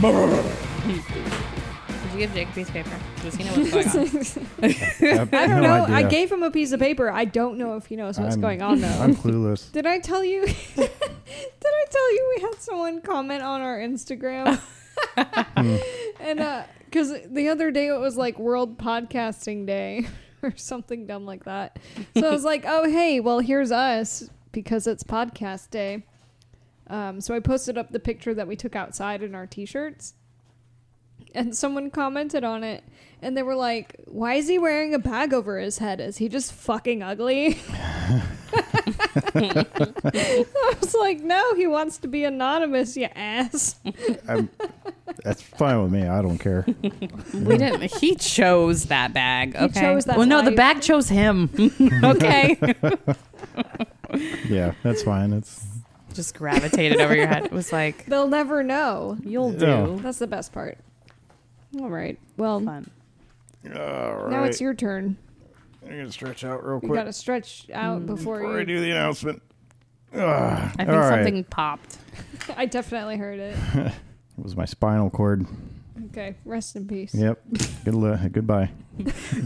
Did you give Jake a piece of paper? Does he know what's going on? have I don't no know. I gave him a piece of paper. I don't know if he knows what's I'm- going on though. I'm clueless. Did I tell you? did I tell you we had someone comment on our Instagram? and uh, because the other day it was like World Podcasting Day or something dumb like that. So I was like, oh hey, well here's us because it's podcast day. Um, so I posted up the picture that we took outside in our t-shirts. And someone commented on it, and they were like, "Why is he wearing a bag over his head? Is he just fucking ugly?" I was like, "No, he wants to be anonymous, you ass." I'm, that's fine with me. I don't care. We didn't. He chose that bag. Okay. chose that well, no, the bag chose him. okay. Yeah, that's fine. It's Just gravitated over your head. It was like, They'll never know. you'll do. No. That's the best part. All right. Well, Fun. all now it's your turn. I'm gonna stretch out real You quick got to stretch out mm. before, before I you. do the announcement. Ugh. I think All right. something popped. I definitely heard it. It was my spinal cord. Okay. Rest in peace. Yep. Good. li- goodbye.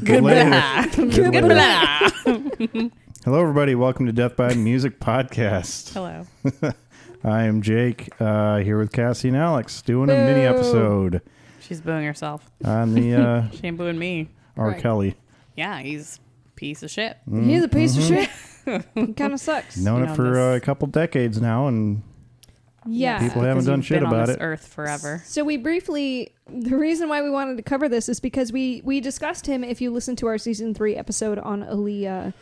Goodbye. Good later. Goodbye. Hello, everybody. Welcome to Death by Music Podcast. Hello. I am Jake uh, here with Cassie and Alex doing a mini episode She's booing herself. on the uh, She ain't booing me. R. Right. Kelly. Yeah, he's a piece of shit. He's a piece of shit. Mm-hmm. he kind of sucks. Known You it know, for uh, this- a couple decades now, and Yeah. People haven't Because done you've shit been on about this it. Earth forever. So we briefly the reason why we wanted to cover this is because we we discussed him if you listen to our season 3 episode on Aaliyah.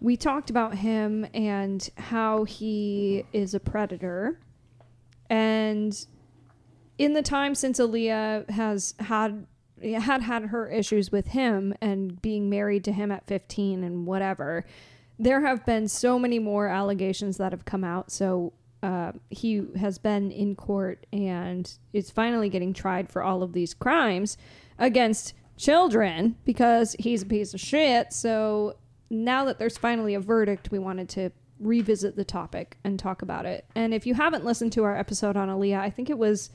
We talked about him and how he is a predator. And in the time since Aaliyah has had had had her issues with him and being married to him at 15 and whatever, there have been so many more allegations that have come out. So uh, he has been in court and is finally getting tried for all of these crimes against children because he's a piece of shit. So now that there's finally a verdict, we wanted to revisit the topic and talk about it. And if you haven't listened to our episode on Aaliyah, I think it was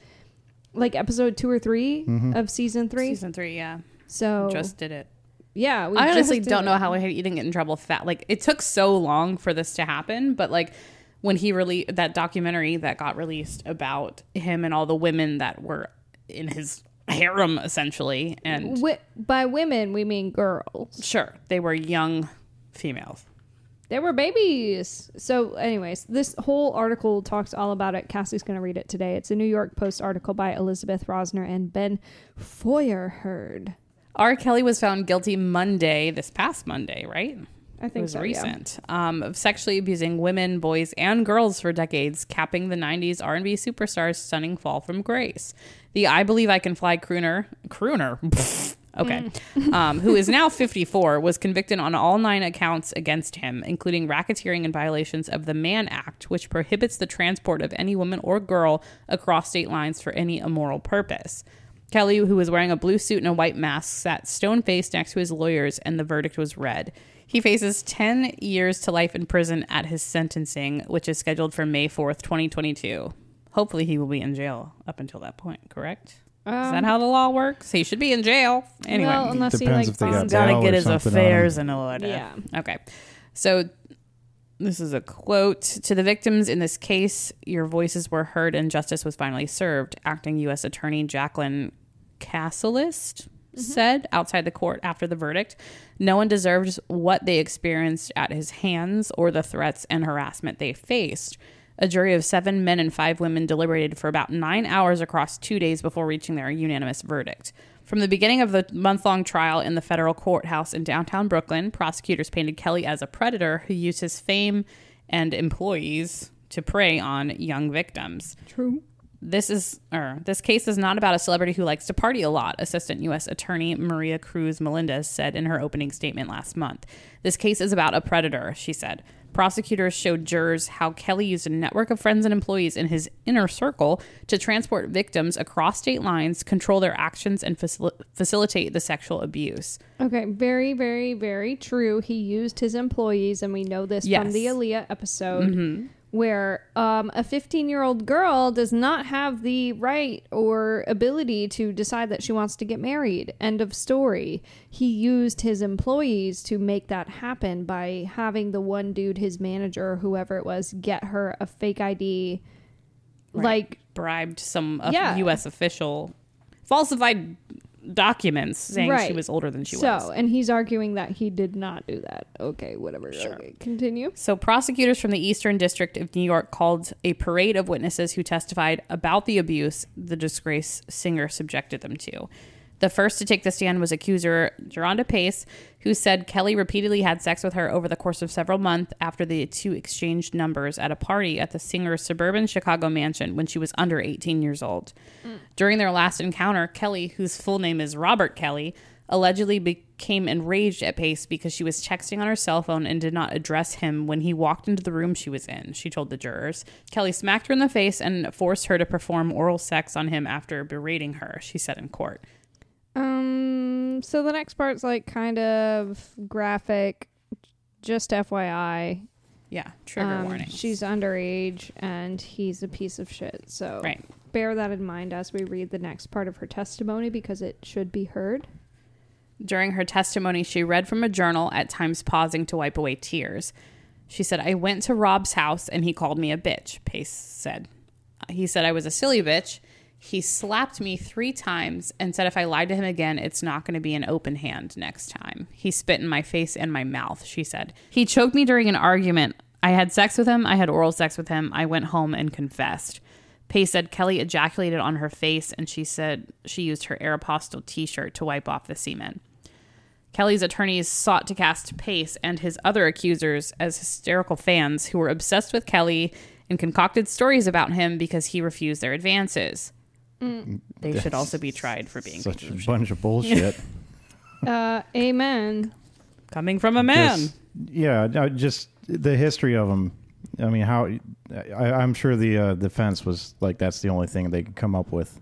like episode two or 3 Mm-hmm. of season three. Season three, yeah. so Just did it. yeah, we I just honestly don't it. know how he didn't get in trouble. Fat like it took so long for this to happen, but like when he released that documentary that got released about him and all the women that were in his harem essentially, and Wi- by women, we mean girls. sure they were young females. They were babies. So, anyways, this whole article talks all about it. Cassie's going to read it today. It's a New York Post article by Elizabeth Rosner and Ben Feuerherd. R. Kelly was found guilty Monday, this past Monday, right? I think It was so. recent um, of sexually abusing women, boys, and girls for decades, capping the '90s R&B superstar's stunning fall from grace. The "I Believe I Can Fly" crooner, crooner, okay, um, who is now 54, was convicted on all nine accounts against him, including racketeering and violations of the Mann Act, which prohibits the transport of any woman or girl across state lines for any immoral purpose. Kelly, who was wearing a blue suit and a white mask, sat stone faced next to his lawyers, and the verdict was read. He faces 10 years to life in prison at his sentencing, which is scheduled for May 4th, 2022. Hopefully, he will be in jail up until that point, correct? Is that how the law works? He should be in jail. Anyway, Um, Well, unless he Depends like if they got finds bail gotta or get his something on affairs him. in order. Yeah. Okay. So this is a quote to the victims in this case. Your voices were heard and justice was finally served. Acting U.S. Attorney Jacqueline Kasulis said outside the court after the verdict, no one deserved what they experienced at his hands or the threats and harassment they faced. A jury of seven men and five women deliberated for about nine hours across two days before reaching their unanimous verdict. From the beginning of the month long trial in the federal courthouse in downtown Brooklyn, prosecutors painted Kelly as a predator who used his fame and employees to prey on young victims. True. This is or this case is not about a celebrity who likes to party a lot, Assistant U.S. Attorney Maria Cruz Melendez said in her opening statement last month. This case is about a predator, she said. Prosecutors showed jurors how Kelly used a network of friends and employees in his inner circle to transport victims across state lines, control their actions, and facil- facilitate the sexual abuse. Okay, very, very, very true. He used his employees, and we know this from the Aaliyah episode. Mm-hmm. Where um, a 15 year old girl does not have the right or ability to decide that she wants to get married. End of story. He used his employees to make that happen by having the one dude, his manager, whoever it was, get her a fake ID. Right. Like, bribed some a Yeah. U.S. official, falsified documents saying she was older than she so, was. So, and he's arguing that he did not do that. Okay, whatever. Okay, continue. So, prosecutors from the Eastern District of New York called a parade of witnesses who testified about the abuse the disgraced singer subjected them to. The first to take the stand was accuser Jerhonda Pace, who said Kelly repeatedly had sex with her over the course of several months after the two exchanged numbers at a party at the singer's suburban Chicago mansion when she was under 18 years old. During their last encounter, Kelly, whose full name is Robert Kelly, allegedly became enraged at Pace because she was texting on her cell phone and did not address him when he walked into the room she was in, she told the jurors. Kelly smacked her in the face and forced her to perform oral sex on him after berating her, she said in court. Um. So the next part's like kind of graphic. Just FYI, Yeah, trigger um, warning. She's underage and he's a piece of shit. So Right. bear that in mind as we read the next part of her testimony because it should be heard. During her testimony, she read from a journal, at times pausing to wipe away tears. She said, I went to Rob's house and he called me a bitch, Pace said. He said I was a silly bitch. He slapped me three times and said if I lied to him again, it's not going to be an open hand next time. He spit in my face and my mouth, she said. He choked me during an argument. I had sex with him. I had oral sex with him. I went home and confessed. Pace said Kelly ejaculated on her face and she said she used her Aeropostale t shirt to wipe off the semen. Kelly's attorneys sought to cast Pace and his other accusers as hysterical fans who were obsessed with Kelly and concocted stories about him because he refused their advances. They should also be tried for being Such a pieces of shit. bunch of bullshit. Uh, amen. coming from a man. Just- yeah, no, just the history of them. I mean, how I, I'm sure the uh, defense was like that's the only thing they could come up with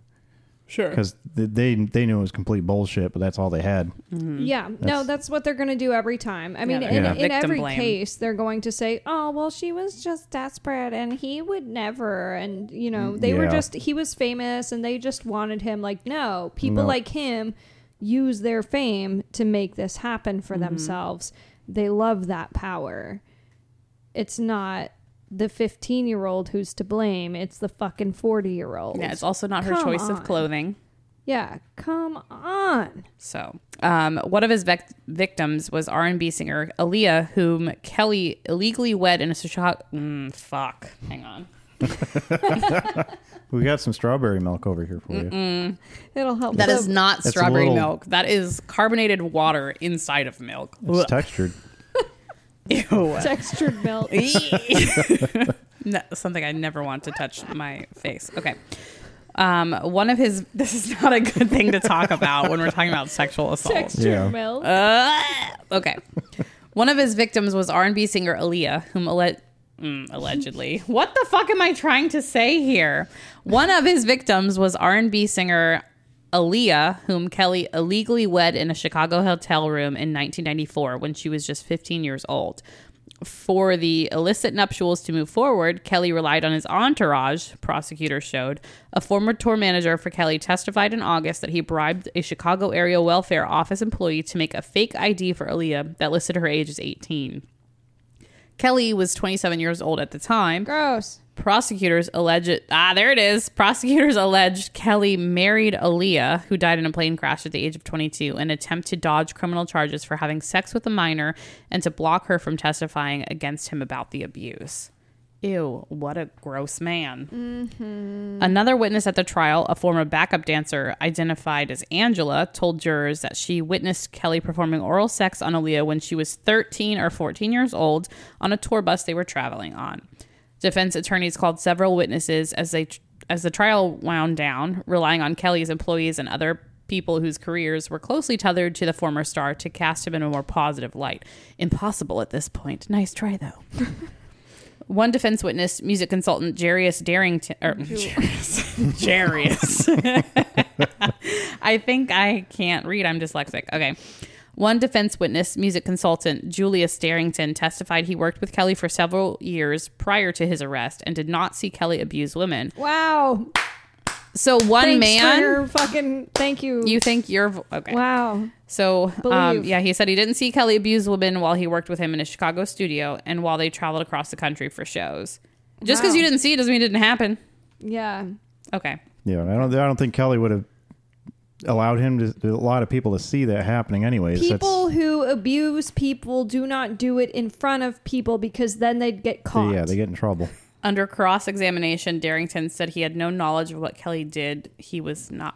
sure. because they they knew it was complete bullshit, but that's all they had. Mm-hmm. Yeah, no, That's- that's what they're going to do every time. I mean, they're in, gonna in every blame. case, they're going to say, "Oh, well, she was just desperate, and he would never." And you know, they were just he was famous, and they just wanted him. Like, no, people No. like him use their fame to make this happen for mm-hmm. themselves. They love that power. It's not the 15 year old who's to blame. It's the fucking 40 year old. Yeah, it's also not her Come choice on. of clothing. yeah, come on. So, um, one of his vec- victims was R&B singer Aaliyah, whom Kelly illegally wed in a Chicago. Mm, fuck. Hang on. We got some strawberry milk over here for you. It'll help. That is not That's a strawberry little- milk. That is carbonated water inside of milk. It's textured. Ew. textured milk. no, something I never want to touch my face. Okay. Um, one of his. This is not a good thing to talk about when we're talking about sexual assault. Textured Yeah. milk. Uh, okay. One of his victims was R&B singer Aaliyah, whom alle- mm, allegedly. what the fuck am I trying to say here? One of his victims was R&B singer Aaliyah, whom Kelly illegally wed in a Chicago hotel room in 1994 when she was just 15 years old. For the illicit nuptials to move forward, Kelly relied on his entourage, prosecutors showed. A former tour manager for Kelly testified in August that he bribed a Chicago area welfare office employee to make a fake ID for Aaliyah that listed her age as 18. Kelly was 27 years old at the time. Gross. Prosecutors alleged ah there it is. Prosecutors alleged Kelly married Aaliyah, who died in a plane crash at the age of 22, in an attempt to dodge criminal charges for having sex with a minor and to block her from testifying against him about the abuse. Ew, what a gross man. Another witness at the trial, a former backup dancer identified as Angela, told jurors that she witnessed Kelly performing oral sex on Aaliyah when she was 13 or 14 years old on a tour bus they were traveling on. Defense attorneys called several witnesses as they as the trial wound down, relying on Kelly's employees and other people whose careers were closely tethered to the former star to cast him in a more positive light. Impossible at this point. Nice try though. One defense witness, music consultant Jarius Darrington, or er, Jarius, Jarius. I think I can't read. I'm dyslexic. Okay. One defense witness, music consultant Julius Darrington, testified he worked with Kelly for several years prior to his arrest and did not see Kelly abuse women. Wow. So one Thanks man, for your fucking thank you. you think you're okay? wow. So, um, yeah, he said he didn't see Kelly abuse women while he worked with him in a Chicago studio and while they traveled across the country for shows. Just because Wow. you didn't see it doesn't mean it didn't happen. Yeah. Okay. Yeah, I don't. I don't think Kelly would have allowed him to a lot of people to see that happening. Anyways, People who abuse people do not do it in front of people because then they'd get caught. yeah, they get in trouble. Under cross examination, Darrington said he had no knowledge of what Kelly did. He was not,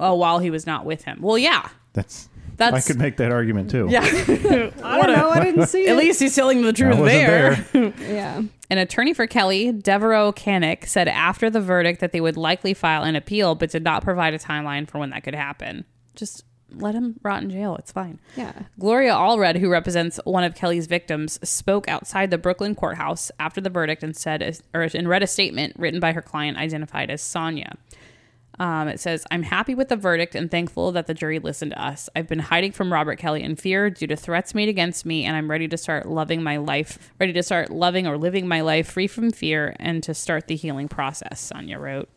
oh, while he was not with him. Well, yeah. That's. That's- I could make that argument too. Yeah. I don't know. I didn't see it. At least he's telling the truth wasn't there. there. Yeah. An attorney for Kelly, Devereaux Cannick, said after the verdict that they would likely file an appeal, but did not provide a timeline for when that could happen. Just let him rot in jail. It's fine. Yeah. Gloria Allred, who represents one of Kelly's victims, spoke outside the Brooklyn courthouse after the verdict and said, or and read a statement written by her client identified as Sonia. Um, it says, I'm happy with the verdict and thankful that the jury listened to us. I've been hiding from Robert Kelly in fear due to threats made against me, and I'm ready to start loving my life, ready to start loving or living my life free from fear and to start the healing process, Sonia wrote.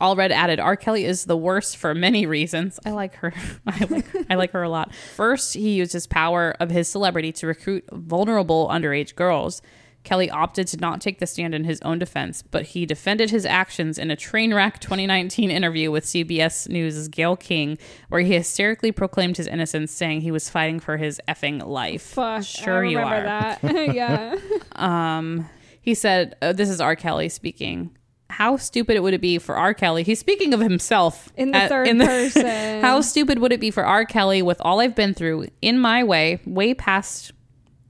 Allred added, R. Kelly is the worst for many reasons. I like her. I like, I like her a lot. First, he used his power of his celebrity to recruit vulnerable underage girls. Kelly opted to not take the stand in his own defense, but he defended his actions in a train wreck 2019 interview with CBS News' Gayle King, where he hysterically proclaimed his innocence, saying he was fighting for his effing life. Fuck. Sure I you remember are. that. yeah. Um, he said, uh, "This is R. Kelly speaking." How stupid it would it be for R. Kelly? He's speaking of himself In the at- third person. How stupid would it be for R. Kelly, with all I've been through, in my way, way past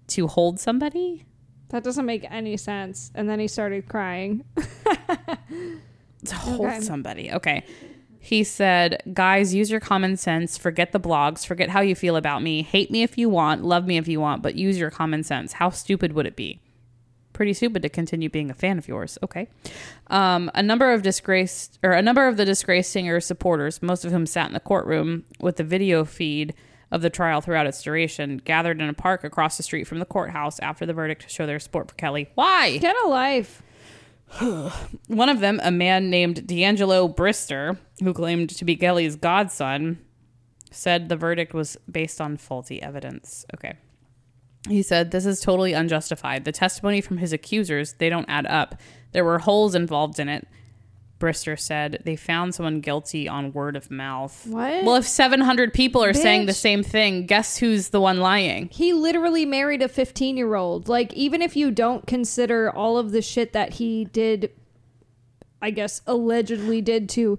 to hold somebody? That doesn't make any sense. And then he started crying. To hold Okay. somebody. Okay. He said, Guys, use your common sense. Forget the blogs. Forget how you feel about me. Hate me if you want. Love me if you want. But use your common sense. How stupid would it be? Pretty stupid to continue being a fan of yours. Okay. Um, a number of disgraced, or a number of the disgraced singer supporters, most of whom sat in the courtroom with the video feed of the trial throughout its duration, gathered in a park across the street from the courthouse after the verdict to show their support for Kelly. Why? Get a life. One of them, a man named D'Angelo Brister, who claimed to be Kelly's godson, said the verdict was based on faulty evidence. Okay. He said, This is totally unjustified. The testimony from his accusers, they don't add up. There were holes involved in it. Brister said they found someone guilty on word of mouth. What? Well, if 700 people are saying the same thing, guess who's the one lying? He literally married a 15 year old. Like, even if you don't consider all of the shit that he did, I guess, allegedly did to,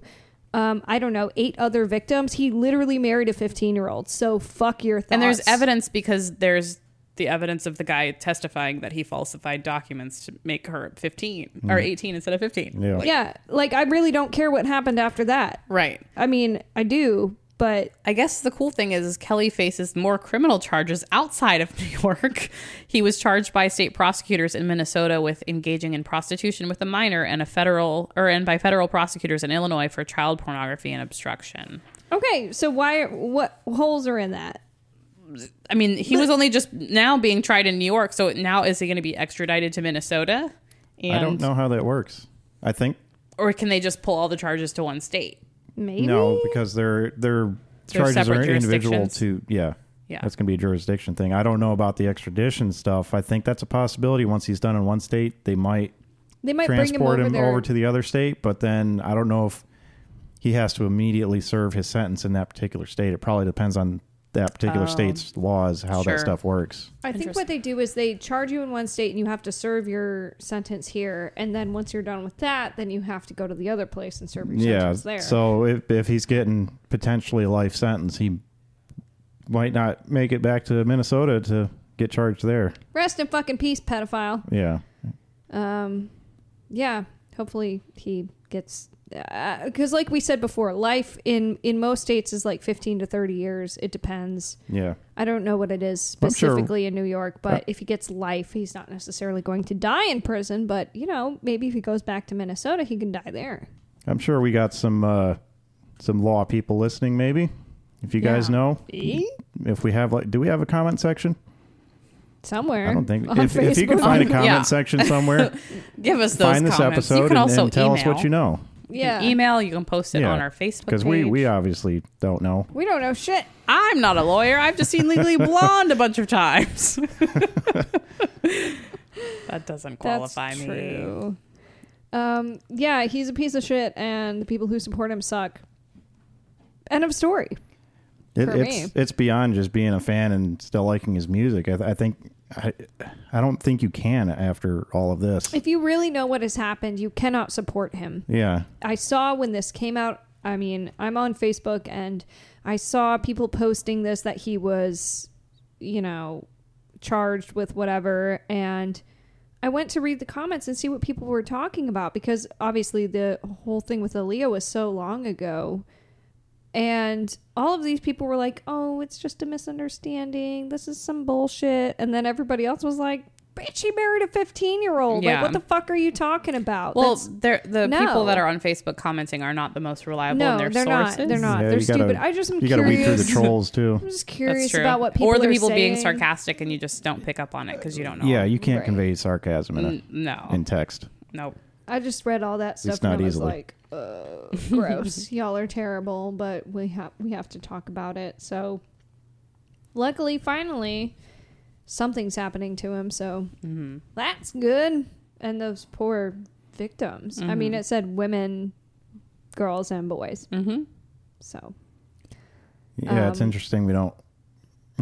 um, I don't know, eight other victims, he literally married a 15 year old. So fuck your thoughts. And there's evidence because there's the evidence of the guy testifying that he falsified documents to make her 15 mm. or 18 instead of 15. Yeah. Like, Yeah. Like, I really don't care what happened after that. Right. I mean, I do, but I guess the cool thing is Kelly faces more criminal charges outside of New York. He was charged by state prosecutors in Minnesota with engaging in prostitution with a minor and a federal or and by federal prosecutors in Illinois for child pornography and obstruction. okay. So, why, what holes are in that? I mean, he was only just now being tried in New York, so now is he going to be extradited to Minnesota? And, I don't know how that works. I think Or can they just pull all the charges to one state? Maybe. no, because their their charges are individual to yeah. Yeah. That's going to be a jurisdiction thing. I don't know about the extradition stuff. I think that's a possibility. Once he's done in one state, they might They might bring him transport over him over to the other state, but then I don't know if he has to immediately serve his sentence in that particular state. It probably depends on that particular Oh. state's laws, how Sure. that stuff works. I think what they do is they charge you in one state and you have to serve your sentence here. And then once you're done with that, then you have to go to the other place and serve your Yeah. sentence there. So if, if he's getting potentially a life sentence, he might not make it back to Minnesota to get charged there. Rest in fucking peace, pedophile. Yeah. Um, yeah. Hopefully he gets. Because, like we said before, life in in most states is like 15 to 30 years. It depends. Yeah. I don't know what it is I'm sure- specifically in New York, but Uh, if he gets life, he's not necessarily going to die in prison. But you know, maybe if he goes back to Minnesota, he can die there. I'm sure we got some uh, some law people listening. Maybe if you guys Yeah. know, if we have like, do we have a comment section? Somewhere. I don't think. If, if you can find a Um, comment yeah. section somewhere, Give us those find this episode you can and, and tell email. us what you know. You yeah. can email. You can post it Yeah. on our Facebook Because page. we we obviously don't know. We don't know shit. I'm not a lawyer. I've just seen Legally Blonde a bunch of times. that doesn't qualify That's me. true. Um, yeah, he's a piece of shit, and the people who support him suck. End of story. It, For it's me. it's beyond just being a fan and still liking his music. I, th- I think I, I don't think you can after all of this. If you really know what has happened, you cannot support him. Yeah, I saw when this came out. I mean, I'm on Facebook and I saw people posting this that he was, you know, charged with whatever. And I went to read the comments and see what people were talking about because obviously the whole thing with Aaliyah was so long ago. And all of these people were like, oh, it's just a misunderstanding. This is some bullshit. And then everybody else was like, bitch, he married a 15 year old. Like, what the fuck are you talking about? Well, That's- they're, the No. people that are on Facebook commenting are not the most reliable no, in their they're sources. not. They're not. Yeah, they're you gotta- stupid. I just am you got to weed through the trolls too. I'm just That's curious true. about what people are. or the are people being sarcastic and you just don't pick up on it because you don't know. Yeah, them. you can't Right. convey sarcasm in, a, N- no, in text. no. I just read all that stuff least and not I was easily. like, uh, gross. Y'all are terrible, but we have we have to talk about it. So, luckily, finally, something's happening to him. So hmm that's good. And those poor victims. I mean, Mhm. it said women, girls, and boys. hmm So Yeah, it's Um, interesting we don't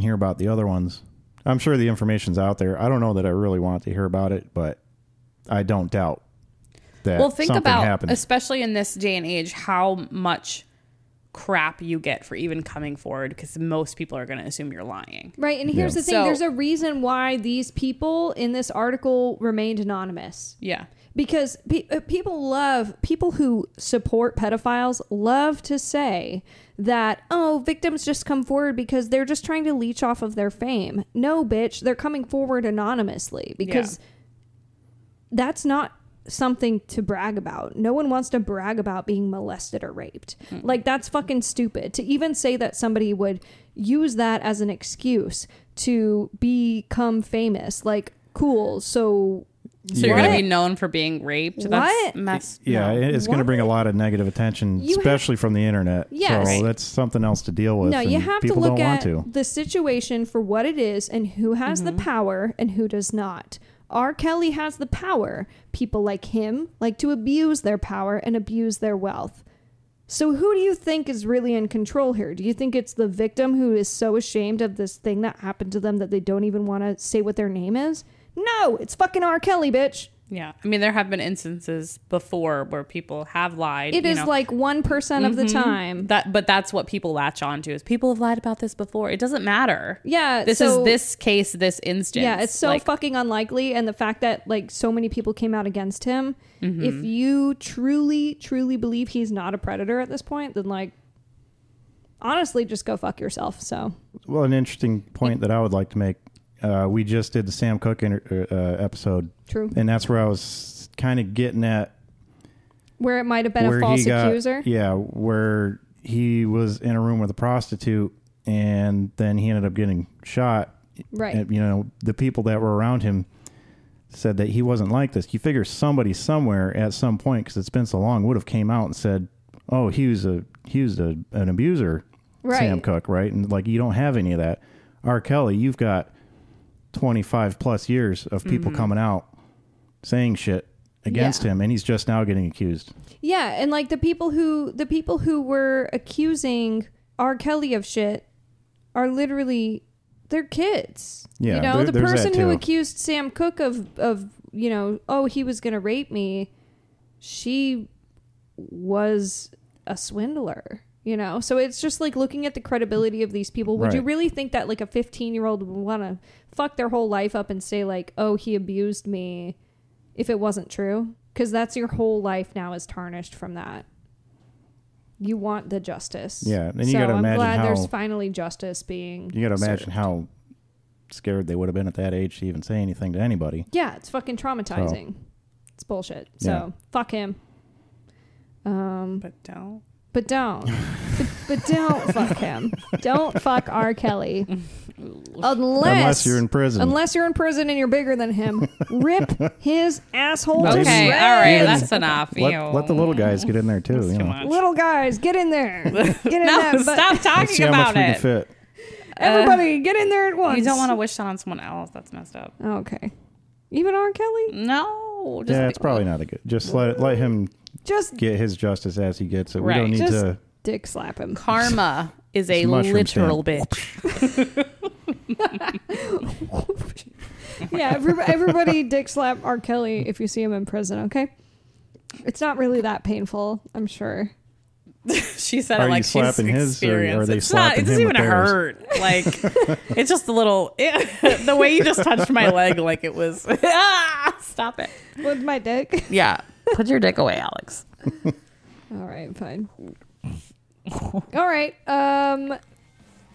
hear about the other ones. I'm sure the information's out there. I don't know that I really want to hear about it, but I don't doubt that Well, think something about, happened. especially in this day and age, how much crap you get for even coming forward because most people are going to assume you're lying. Right, and here's Yeah. the thing: So- there's a reason why these people in this article remained anonymous. Yeah. because pe- uh, people love people who support pedophiles love to say that oh victims just come forward because they're just trying to leech off of their fame no bitch they're coming forward anonymously because that's not something to brag about no one wants to brag about being molested or raped like that's fucking stupid to even say that somebody would use that as an excuse to become famous like cool so So you're going to be known for being raped. That's What? mess. yeah, no. it- it's going to bring a lot of negative attention, You have- especially from the internet. Yes. So Right. that's something else to deal with. No, you have to look at to. the situation for what it is and who has Mm-hmm. the power and who does not. R. Kelly has the power. People like him like to abuse their power and abuse their wealth. So who do you think is really in control here? Do you think it's the victim who is so ashamed of this thing that happened to them that they don't even want to say what their name is? No, it's fucking R. Kelly, bitch. Yeah. I mean, there have been instances before where people have lied. It you is know. like 1% of the Mhm. time. That, but that's what people latch on to is people have lied about this before. It doesn't matter. Yeah, This so- is this case, this instance. Yeah, it's so Like, fucking unlikely, and the fact that like so many people came out against him. Mm-hmm. If you truly, truly believe he's not a predator at this point, then like, honestly, just go fuck yourself. So Well, an interesting point that I would like to make. Uh, we just did the Sam Cooke inter- uh, episode, true. and that's where I was kind of getting at Where it might have been a false got, accuser. Yeah, where he was in a room with a prostitute, and then he ended up getting shot. Right. And, you know, the people that were around him said that he wasn't like this. You figure somebody somewhere at some point, because it's been so long, would have came out and said, "Oh, he was a he was a, an abuser." Right. Sam Cooke, right? And like you don't have any of that. R. Kelly, you've got twenty five plus years of people Mm-hmm. coming out saying shit against Yeah. him, and he's just now getting accused. Yeah, and like the people who the people who were accusing R. Kelly of shit are literally they're kids. Yeah, you know, there- the person who accused Sam Cooke of of you know, oh, he was gonna rape me. She was a swindler. You know, so it's just like looking at the credibility of these people. Would you really think that like a 15 year old would want to fuck their whole life up and say like, "Oh, he abused me," if it wasn't true? Because that's your whole life now is tarnished from that. You want the justice. Yeah, and you so gotta I'm imagine glad there's finally justice being. You got to imagine served. how scared they would have been at that age to even say anything to anybody. Yeah, it's fucking traumatizing. It's bullshit. So Yeah. fuck him. Um, but don't. But don't but don't fuck him. Don't fuck R. Kelly. Unless, Unless you're in prison. Unless you're in prison and you're bigger than him. Rip his asshole No, to Okay, Maybe- all right, that's enough. let, let the little guys get in there too. You too know. much. Little guys, get in there. Get in No, that. butt. stop Let's talking see how much about we can it. fit. Uh, Everybody, get in there at once. You don't want to wish that on someone else. That's messed up. Okay. Even R. Kelly? No. Just Yeah, it's probably not a good. Just let let him Just get his justice as he gets it. We don't need Just- to. dick slap him. Karma is a literal stamp. bitch. Yeah, everybody, everybody dick slap R. Kelly if you see him in prison, okay? It's not really that painful, I'm sure. She said Are it you like she's slapping his, or experienced. are they it's not. It doesn't even hurt. Like it's just a little. It, the way you just touched my leg, like it was. ah, stop it. With my dick. Yeah, put your dick away, Alex. All right, fine. All right. Um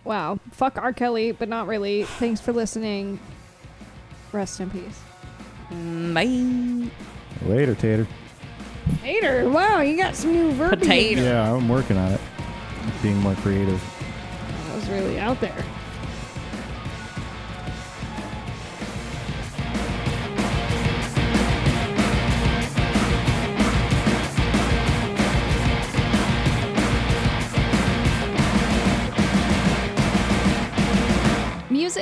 wow. Fuck R. Kelly, but not really. Thanks for listening. Rest in peace. Bye. Later, Tater. Tater, Wow, you got some new verbiage. Potato. Yeah, I'm working on it. Being more creative. That was really out there.